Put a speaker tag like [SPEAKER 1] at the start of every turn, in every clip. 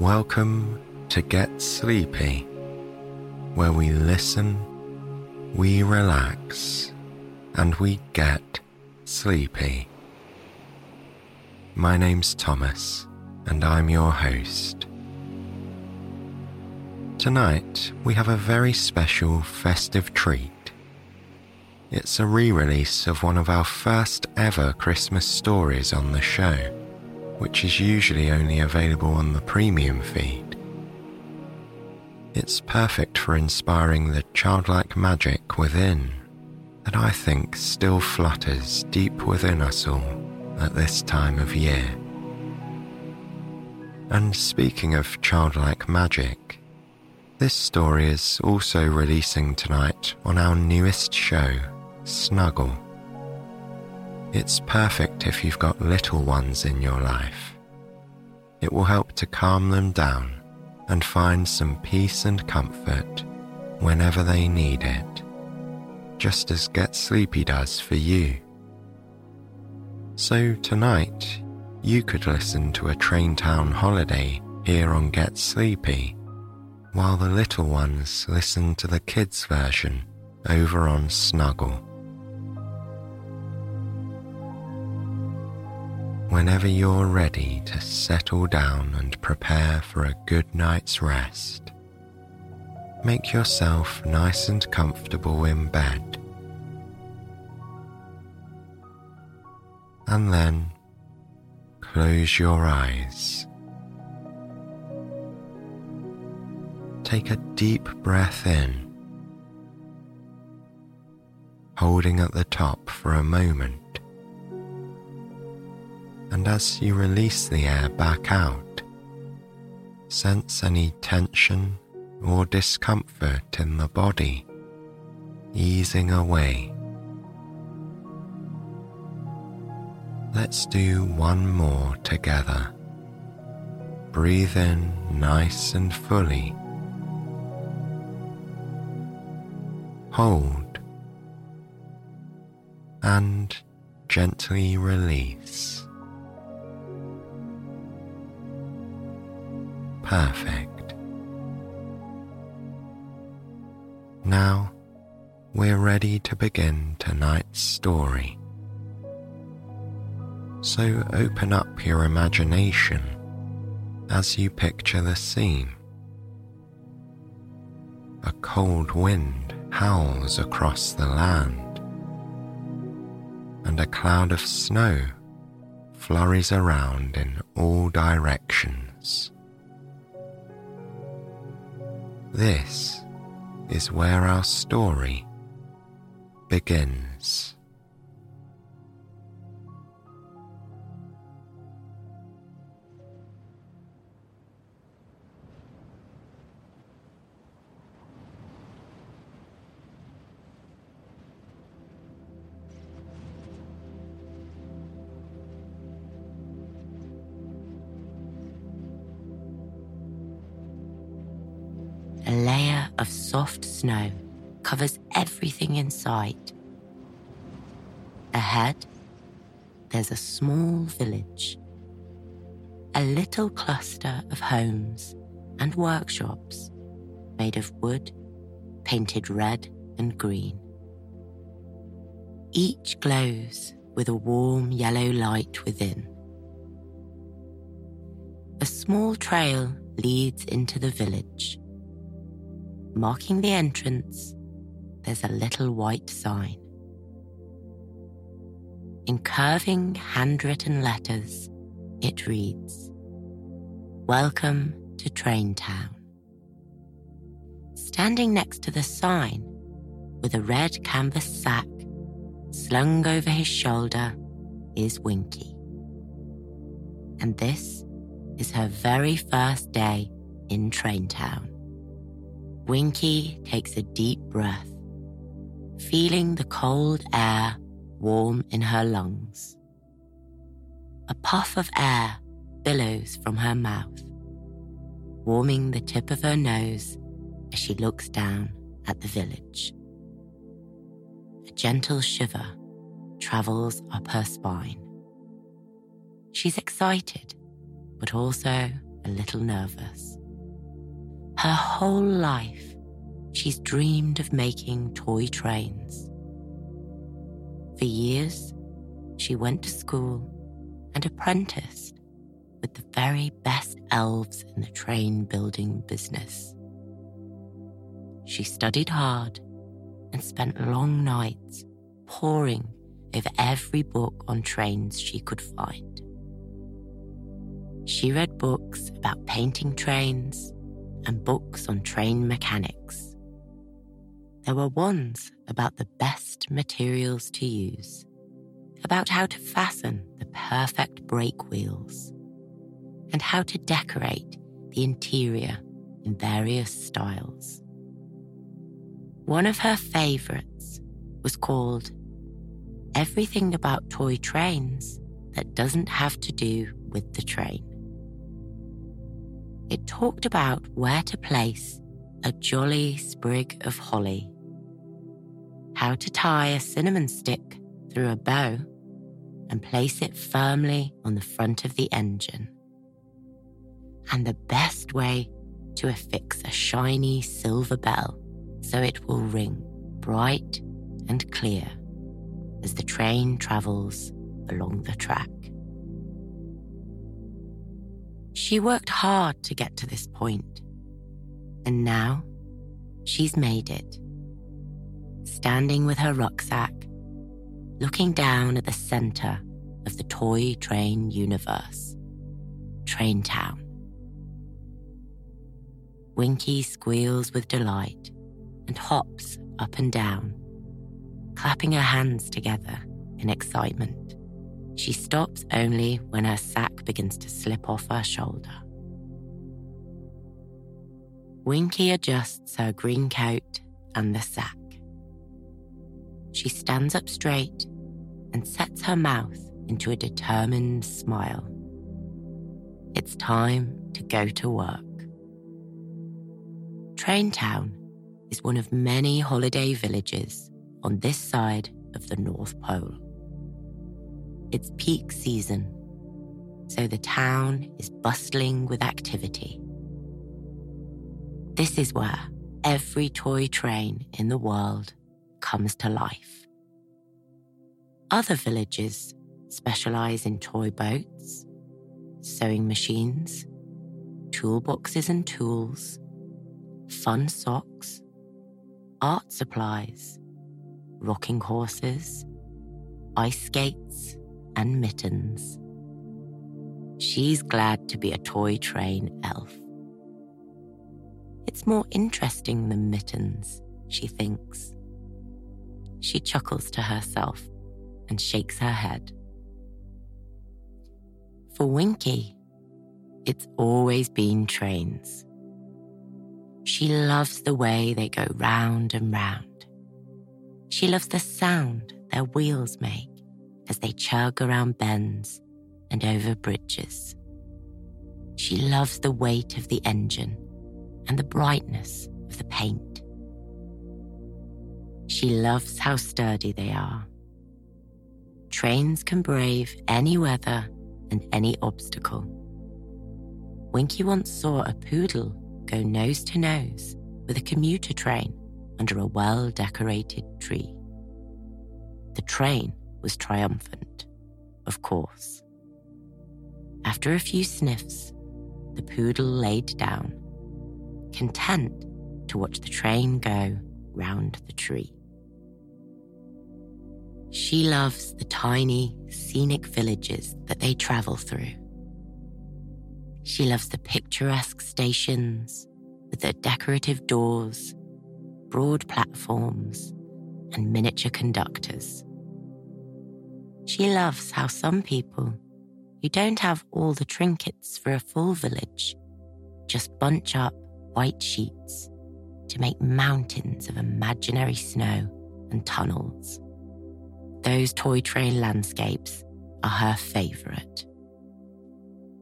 [SPEAKER 1] Welcome to Get Sleepy, where we listen, we relax, and we get sleepy. My name's Thomas, and I'm your host. Tonight, we have a very special festive treat. It's a re release of one of our first ever Christmas stories on the show which is usually only available on the premium feed. It's perfect for inspiring the childlike magic within that I think still flutters deep within us all at this time of year. And speaking of childlike magic, this story is also releasing tonight on our newest show, Snuggle. It's perfect if you've got little ones in your life. It will help to calm them down and find some peace and comfort whenever they need it, just as Get Sleepy does for you. So tonight, you could listen to a Train Town holiday here on Get Sleepy, while the little ones listen to the kids' version over on Snuggle. Whenever you're ready to settle down and prepare for a good night's rest. Make yourself nice and comfortable in bed. And then close your eyes. Take a deep breath in, holding at the top for a moment and as you release the air back out, sense any tension or discomfort in the body easing away. Let's do one more together. Breathe in nice and fully. Hold and gently release. Perfect. Now we're ready to begin tonight's story. So open up your imagination as you picture the scene. A cold wind howls across the land, and a cloud of snow flurries around in all directions. This is where our story begins.
[SPEAKER 2] Of soft snow covers everything in sight. Ahead, there's a small village, a little cluster of homes and workshops made of wood painted red and green. Each glows with a warm yellow light within. A small trail leads into the village Marking the entrance, there's a little white sign. In curving handwritten letters, it reads Welcome to Train Town. Standing next to the sign, with a red canvas sack slung over his shoulder, is Winky. And this is her very first day in Traintown. Winky takes a deep breath, feeling the cold air warm in her lungs. A puff of air billows from her mouth, warming the tip of her nose as she looks down at the village. A gentle shiver travels up her spine. She's excited, but also a little nervous. Her whole life, she's dreamed of making toy trains. For years, she went to school and apprenticed with the very best elves in the train building business. She studied hard and spent long nights poring over every book on trains she could find. She read books about painting trains and books on train mechanics. There were ones about the best materials to use, about how to fasten the perfect brake wheels, and how to decorate the interior in various styles. One of her favorites was called Everything About Toy Trains That Doesn't Have to Do with the Train. It talked about where to place a jolly sprig of holly, how to tie a cinnamon stick through a bow and place it firmly on the front of the engine, and the best way to affix a shiny silver bell so it will ring bright and clear as the train travels along the track. She worked hard to get to this point, and now she's made it. Standing with her rucksack, looking down at the center of the toy train universe, Train Town. Winky squeals with delight and hops up and down, clapping her hands together in excitement. She stops only when her sack begins to slip off her shoulder. Winky adjusts her green coat and the sack. She stands up straight and sets her mouth into a determined smile. It's time to go to work. Traintown is one of many holiday villages on this side of the North Pole. It's peak season, so the town is bustling with activity. This is where every toy train in the world comes to life. Other villages specialize in toy boats, sewing machines, toolboxes and tools, fun socks, art supplies, rocking horses, ice skates, and mittens. She's glad to be a toy train elf. It's more interesting than mittens, she thinks. She chuckles to herself and shakes her head. For Winky, it's always been trains. She loves the way they go round and round. She loves the sound their wheels make as they chug around bends and over bridges. She loves the weight of the engine and the brightness of the paint. She loves how sturdy they are. Trains can brave any weather and any obstacle. Winky once saw a poodle go nose to nose with a commuter train under a well decorated tree. The train was triumphant, of course. After a few sniffs, the poodle laid down, content to watch the train go round the tree. She loves the tiny, scenic villages that they travel through. She loves the picturesque stations with their decorative doors, broad platforms, and miniature conductors. She loves how some people who don't have all the trinkets for a full village just bunch up white sheets to make mountains of imaginary snow and tunnels. Those toy train landscapes are her favourite.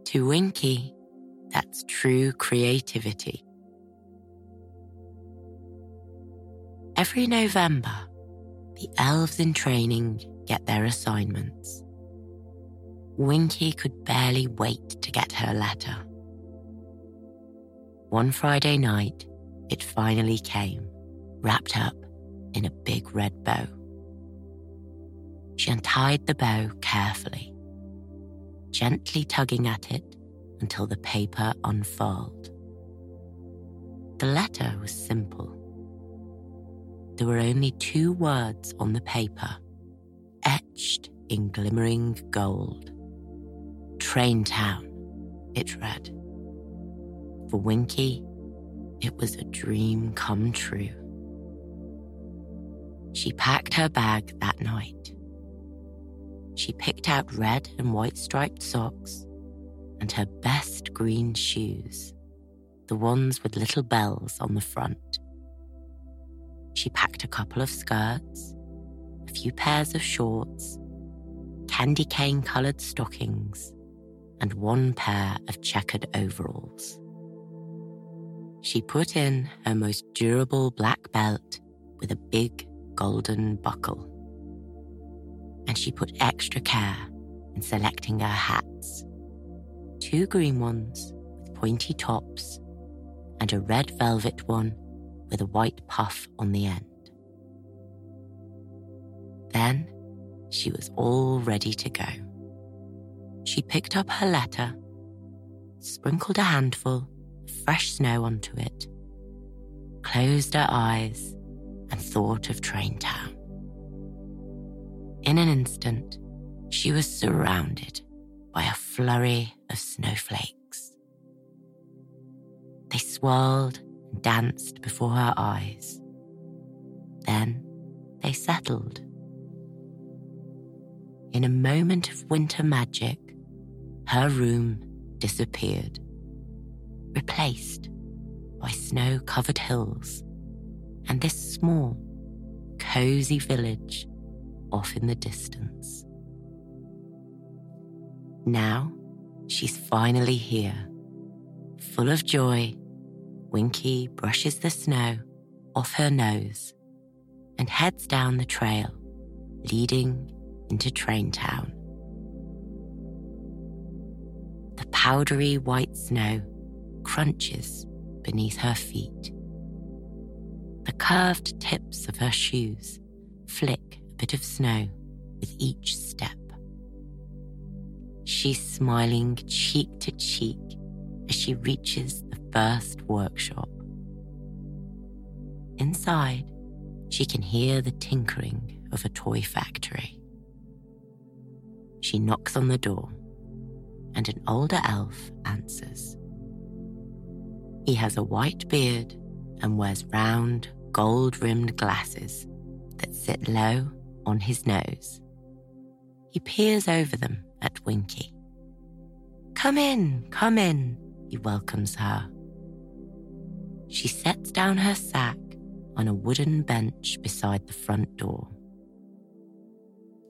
[SPEAKER 2] To Winky, that's true creativity. Every November, the elves in training get their assignments. Winky could barely wait to get her letter. One Friday night, it finally came, wrapped up in a big red bow. She untied the bow carefully, gently tugging at it until the paper unfurled. The letter was simple. There were only two words on the paper, etched in glimmering gold. Train Town, it read. For Winky, it was a dream come true. She packed her bag that night. She picked out red and white striped socks and her best green shoes, the ones with little bells on the front. She packed a couple of skirts, a few pairs of shorts, candy cane coloured stockings, and one pair of checkered overalls. She put in her most durable black belt with a big golden buckle. And she put extra care in selecting her hats two green ones with pointy tops and a red velvet one with a white puff on the end. Then she was all ready to go. She picked up her letter, sprinkled a handful of fresh snow onto it, closed her eyes, and thought of Train Town. In an instant, she was surrounded by a flurry of snowflakes. They swirled and danced before her eyes. Then they settled. In a moment of winter magic, her room disappeared, replaced by snow covered hills and this small, cozy village off in the distance. Now she's finally here. Full of joy, Winky brushes the snow off her nose and heads down the trail leading into Train Town. The powdery white snow crunches beneath her feet. The curved tips of her shoes flick a bit of snow with each step. She's smiling cheek to cheek as she reaches the first workshop. Inside, she can hear the tinkering of a toy factory. She knocks on the door, and an older elf answers. He has a white beard and wears round, gold rimmed glasses that sit low on his nose. He peers over them at Winky. Come in, come in, he welcomes her. She sets down her sack on a wooden bench beside the front door.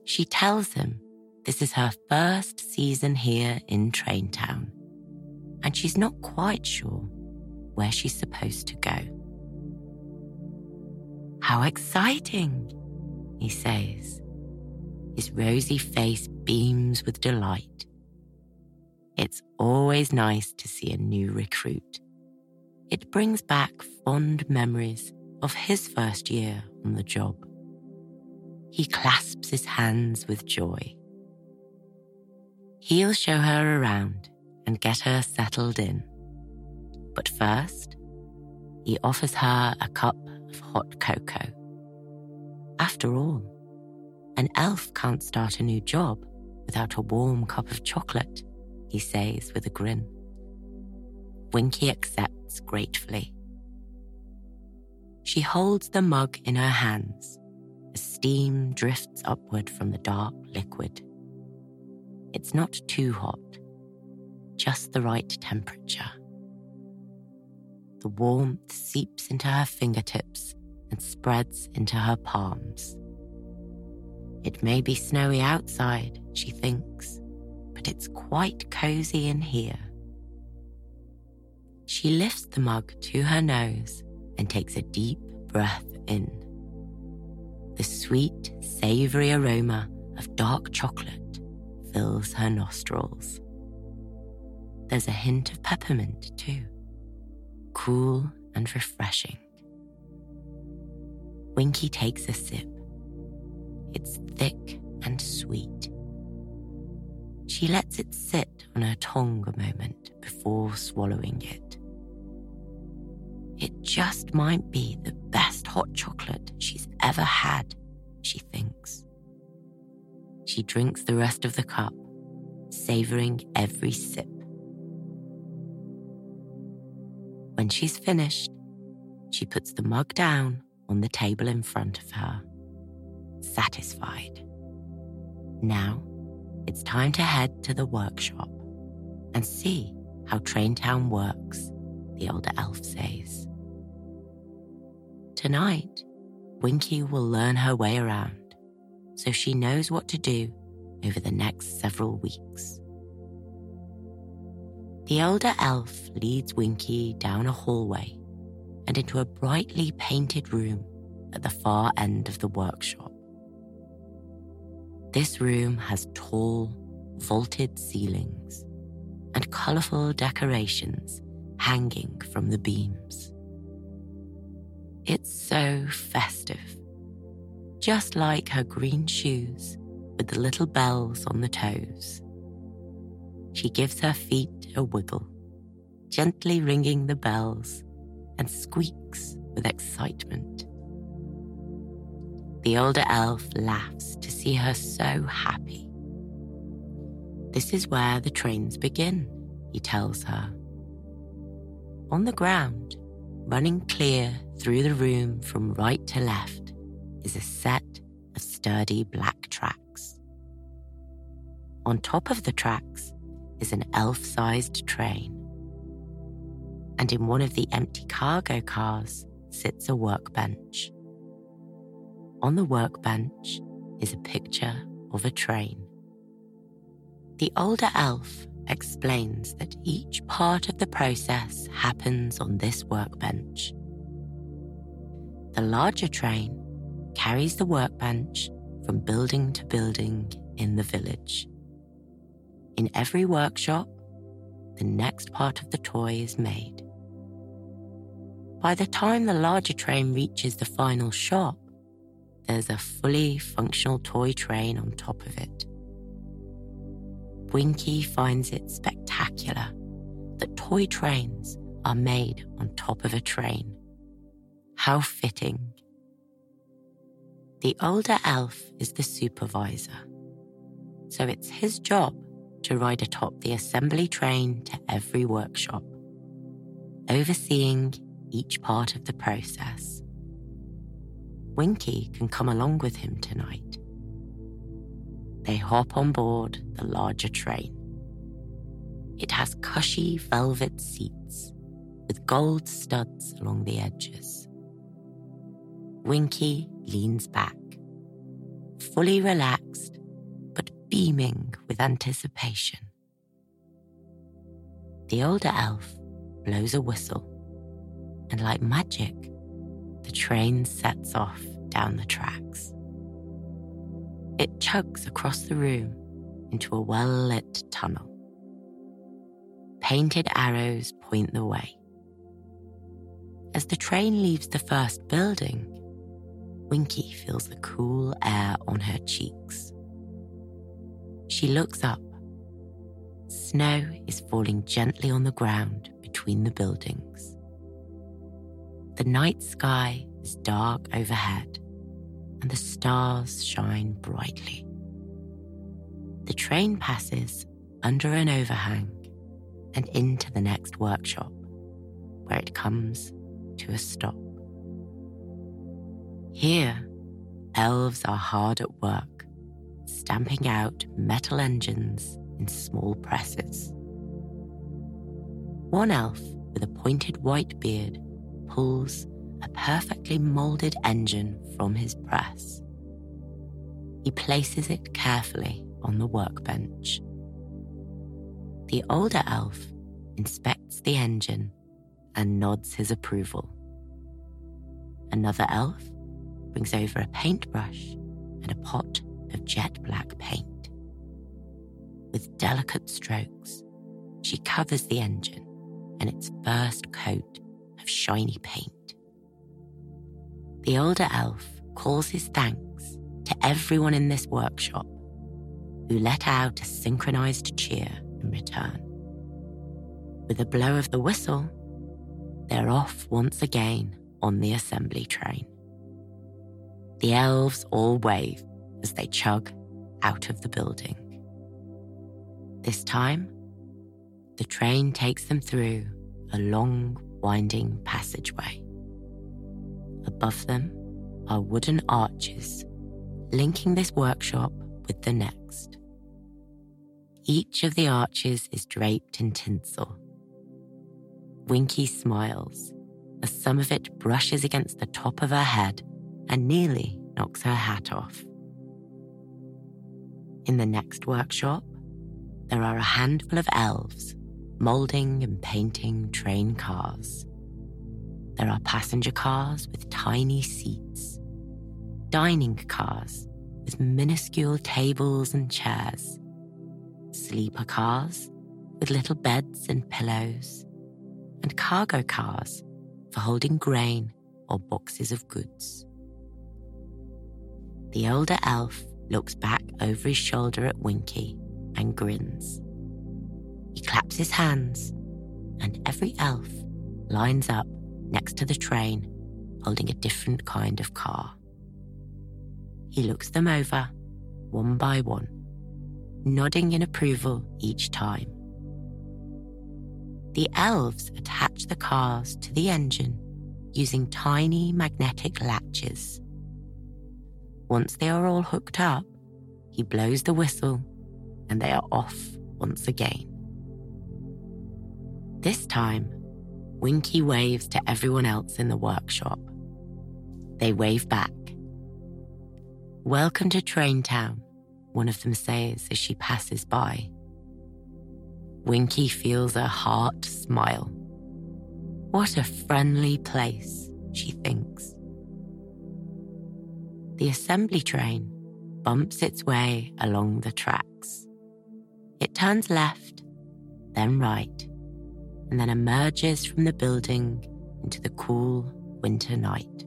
[SPEAKER 2] She tells him this is her first season here in Traintown, and she's not quite sure where she's supposed to go. How exciting, he says. His rosy face beams with delight. It's always nice to see a new recruit. It brings back fond memories of his first year on the job. He clasps his hands with joy. He'll show her around and get her settled in. But first, he offers her a cup of hot cocoa. After all, an elf can't start a new job without a warm cup of chocolate, he says with a grin. Winky accepts gratefully. She holds the mug in her hands as steam drifts upward from the dark liquid. It's not too hot, just the right temperature. the warmth seeps into her fingertips and spreads into her palms. It may be snowy outside, she thinks, but it's quite cozy in here. She lifts the mug to her nose and takes a deep breath in. The sweet, savory aroma of dark chocolate fills her nostrils. There's a hint of peppermint, too, cool and refreshing. Winky takes a sip. It's thick and sweet. She lets it sit on her tongue a moment before swallowing it. It just might be the best hot chocolate she's ever had, she thinks. She drinks the rest of the cup, savoring every sip. When she's finished, she puts the mug down on the table in front of her, satisfied. Now it's time to head to the workshop and see how Traintown works, the older elf says. Tonight, Winky will learn her way around so she knows what to do over the next several weeks. The older elf leads Winky down a hallway and into a brightly painted room at the far end of the workshop. This room has tall, vaulted ceilings and colourful decorations hanging from the beams. It's so festive, just like her green shoes with the little bells on the toes. She gives her feet a wiggle, gently ringing the bells and squeaks with excitement. The older elf laughs to see her so happy. This is where the trains begin, he tells her. On the ground, running clear through the room from right to left, is a set of sturdy black tracks. On top of the tracks is an elf sized train and in one of the empty cargo cars sits a workbench. On the workbench is a picture of a train. The older elf explains that each part of the process happens on this workbench. The larger train carries the workbench from building to building in the village. In every workshop, the next part of the toy is made. By the time the larger train reaches the final shop, there's a fully functional toy train on top of it. Winky finds it spectacular that toy trains are made on top of a train. How fitting. The older elf is the supervisor, so it's his job to ride atop the assembly train to every workshop, overseeing each part of the process. Winky can come along with him tonight. They hop on board the larger train. It has cushy velvet seats with gold studs along the edges. Winky leans back, fully relaxed but beaming with anticipation. The older elf blows a whistle and like magic, the train sets off down the tracks. It chugs across the room into a well lit tunnel. Painted arrows point the way. As the train leaves the first building, Winky feels the cool air on her cheeks. She looks up. Snow is falling gently on the ground between the buildings. The night sky is dark overhead and the stars shine brightly. The train passes under an overhang and into the next workshop, where it comes to a stop. Here, elves are hard at work, stamping out metal engines in small presses. One elf with a pointed white beard pulls a perfectly moulded engine from his press. He places it carefully on the workbench. The older elf inspects the engine and nods his approval. Another elf brings over a paintbrush and a pot of jet black paint. With delicate strokes, she covers the engine and its first coat of shiny paint. The older elf calls his thanks to everyone in this workshop who let out a synchronized cheer in return. With a blow of the whistle, they're off once again on the assembly train. The elves all wave as they chug out of the building. This time, the train takes them through a long, winding passageway. Above them are wooden arches linking this workshop with the next. Each of the arches is draped in tinsel. Winky smiles as some of it brushes against the top of her head and nearly knocks her hat off. In the next workshop, there are a handful of elves moulding and painting train cars. There are passenger cars with tiny seats, dining cars with minuscule tables and chairs, sleeper cars with little beds and pillows, and cargo cars for holding grain or boxes of goods. The older elf looks back over his shoulder at Winky and grins. He claps his hands, and every elf lines up next to the train holding a different kind of car. He looks them over, one by one, nodding in approval each time. The elves attach the cars to the engine using tiny magnetic latches. Once they are all hooked up, he blows the whistle and they are off once again. This time, Winky waves to everyone else in the workshop. They wave back. Welcome to Train Town, one of them says as she passes by. Winky feels her heart smile. What a friendly place, she thinks the assembly train bumps its way along the tracks. It turns left, then right, and then emerges from the building into the cool winter night.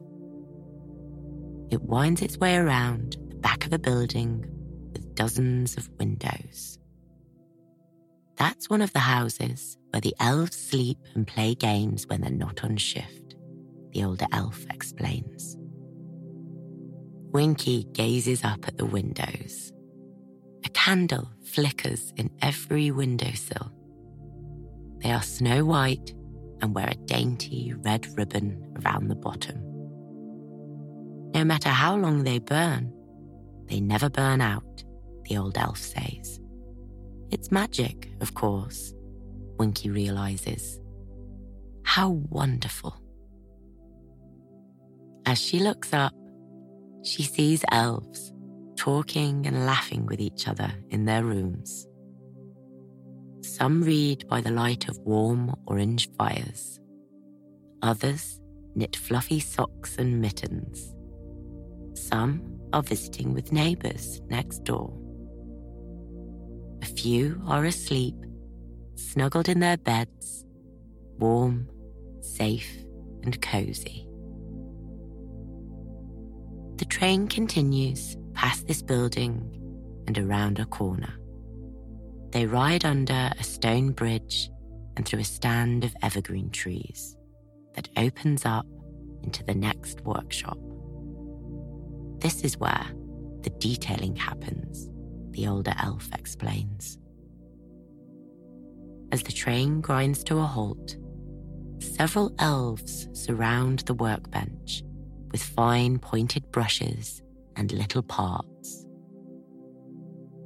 [SPEAKER 2] It winds its way around the back of a building with dozens of windows. That's one of the houses where the elves sleep and play games when they're not on shift, the older elf explains. Winky gazes up at the windows. A candle flickers in every windowsill. They are snow white and wear a dainty red ribbon around the bottom. No matter how long they burn, they never burn out, the old elf says. It's magic, of course, Winky realizes. How wonderful. As she looks up, she sees elves talking and laughing with each other in their rooms. Some read by the light of warm orange fires. Others knit fluffy socks and mittens. Some are visiting with neighbours next door. A few are asleep, snuggled in their beds, warm, safe, and cozy. The train continues past this building and around a corner. They ride under a stone bridge and through a stand of evergreen trees that opens up into the next workshop. This is where the detailing happens, the older elf explains. As the train grinds to a halt, several elves surround the workbench with fine pointed brushes and little parts.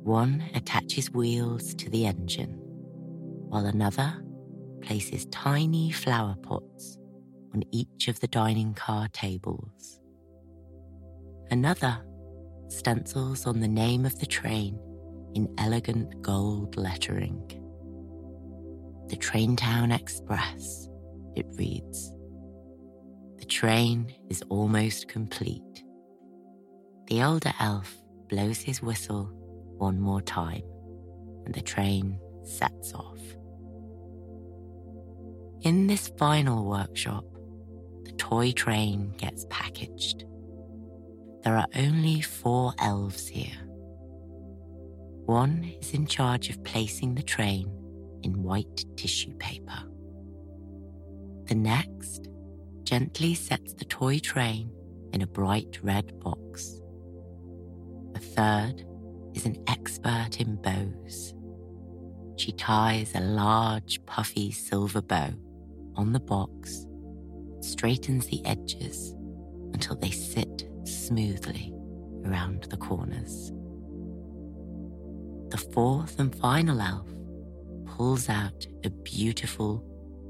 [SPEAKER 2] One attaches wheels to the engine, while another places tiny flower pots on each of the dining car tables. Another stencils on the name of the train in elegant gold lettering. The Traintown Express, it reads. The train is almost complete. The older elf blows his whistle one more time, and the train sets off. In this final workshop, the toy train gets packaged. There are only four elves here. One is in charge of placing the train in white tissue paper. The next gently sets the toy train in a bright red box. The third is an expert in bows. She ties a large, puffy silver bow on the box, straightens the edges until they sit smoothly around the corners. The fourth and final elf pulls out a beautiful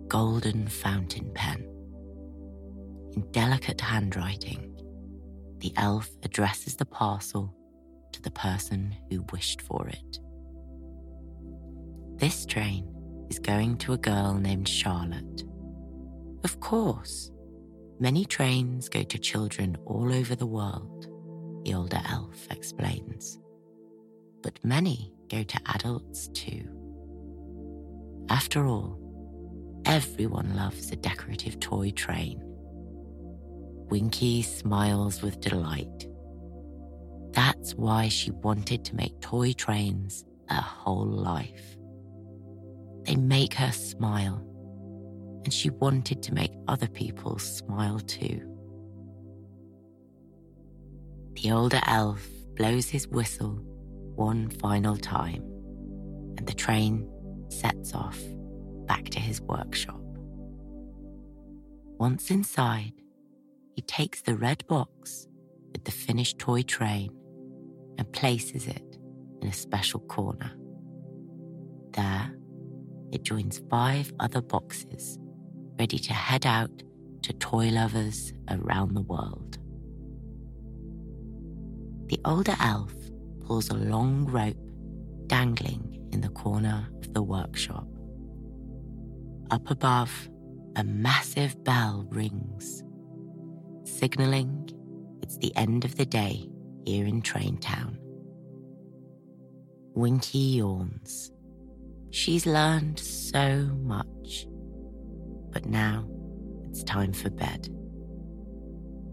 [SPEAKER 2] golden fountain pen. In delicate handwriting, the elf addresses the parcel to the person who wished for it. This train is going to a girl named Charlotte. Of course, many trains go to children all over the world, the older elf explains. But many go to adults too. After all, everyone loves a decorative toy train. Winky smiles with delight. That's why she wanted to make toy trains her whole life. They make her smile, and she wanted to make other people smile too. The older elf blows his whistle one final time, and the train sets off back to his workshop. Once inside, he takes the red box with the finished toy train and places it in a special corner. There, it joins five other boxes ready to head out to toy lovers around the world. The older elf pulls a long rope dangling in the corner of the workshop. Up above, a massive bell rings, signaling it's the end of the day here in Traintown. Winky yawns She's learned so much. But now it's time for bed.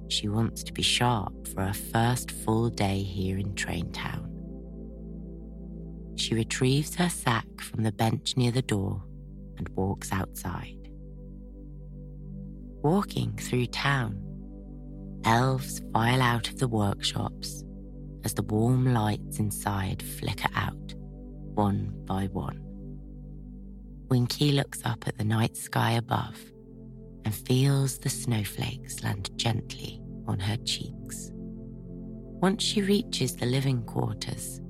[SPEAKER 2] She wants to be sharp for her first full day here in Traintown. She retrieves her sack from the bench near the door and walks outside. Walking through town, elves file out of the workshops as the warm lights inside flicker out one by one. Winky looks up at the night sky above and feels the snowflakes land gently on her cheeks. Once she reaches the living quarters,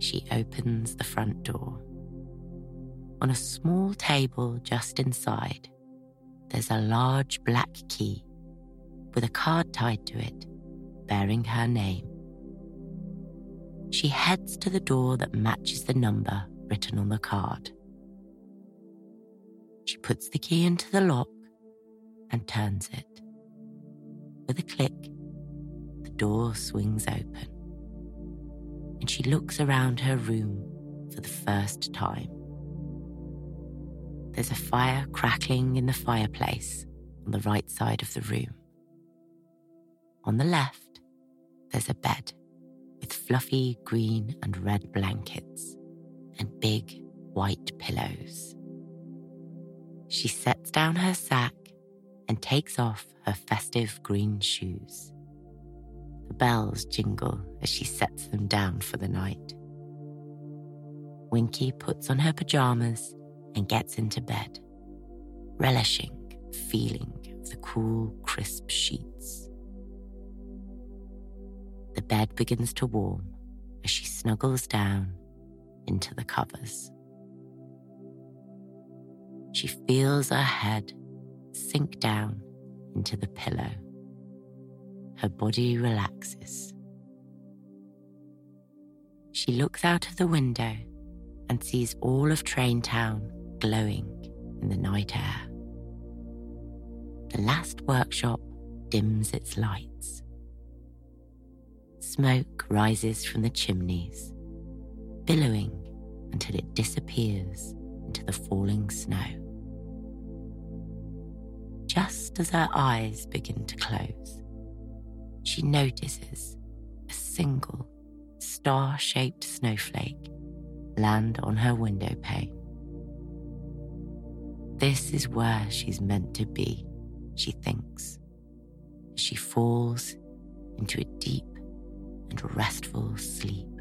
[SPEAKER 2] she opens the front door. On a small table just inside, there's a large black key with a card tied to it bearing her name. She heads to the door that matches the number written on the card. She puts the key into the lock and turns it. With a click, the door swings open, and she looks around her room for the first time. There's a fire crackling in the fireplace on the right side of the room. On the left, there's a bed with fluffy green and red blankets and big white pillows. She sets down her sack and takes off her festive green shoes. The bells jingle as she sets them down for the night. Winky puts on her pajamas and gets into bed, relishing the feeling of the cool, crisp sheets. The bed begins to warm as she snuggles down into the covers. she feels her head sink down into the pillow. Her body relaxes. She looks out of the window and sees all of Train Town glowing in the night air. The last workshop dims its lights. Smoke rises from the chimneys, billowing until it disappears into the falling snow. Just as her eyes begin to close, she notices a single star shaped snowflake land on her window pane. This is where she's meant to be, she thinks, she falls into a deep and restful sleep.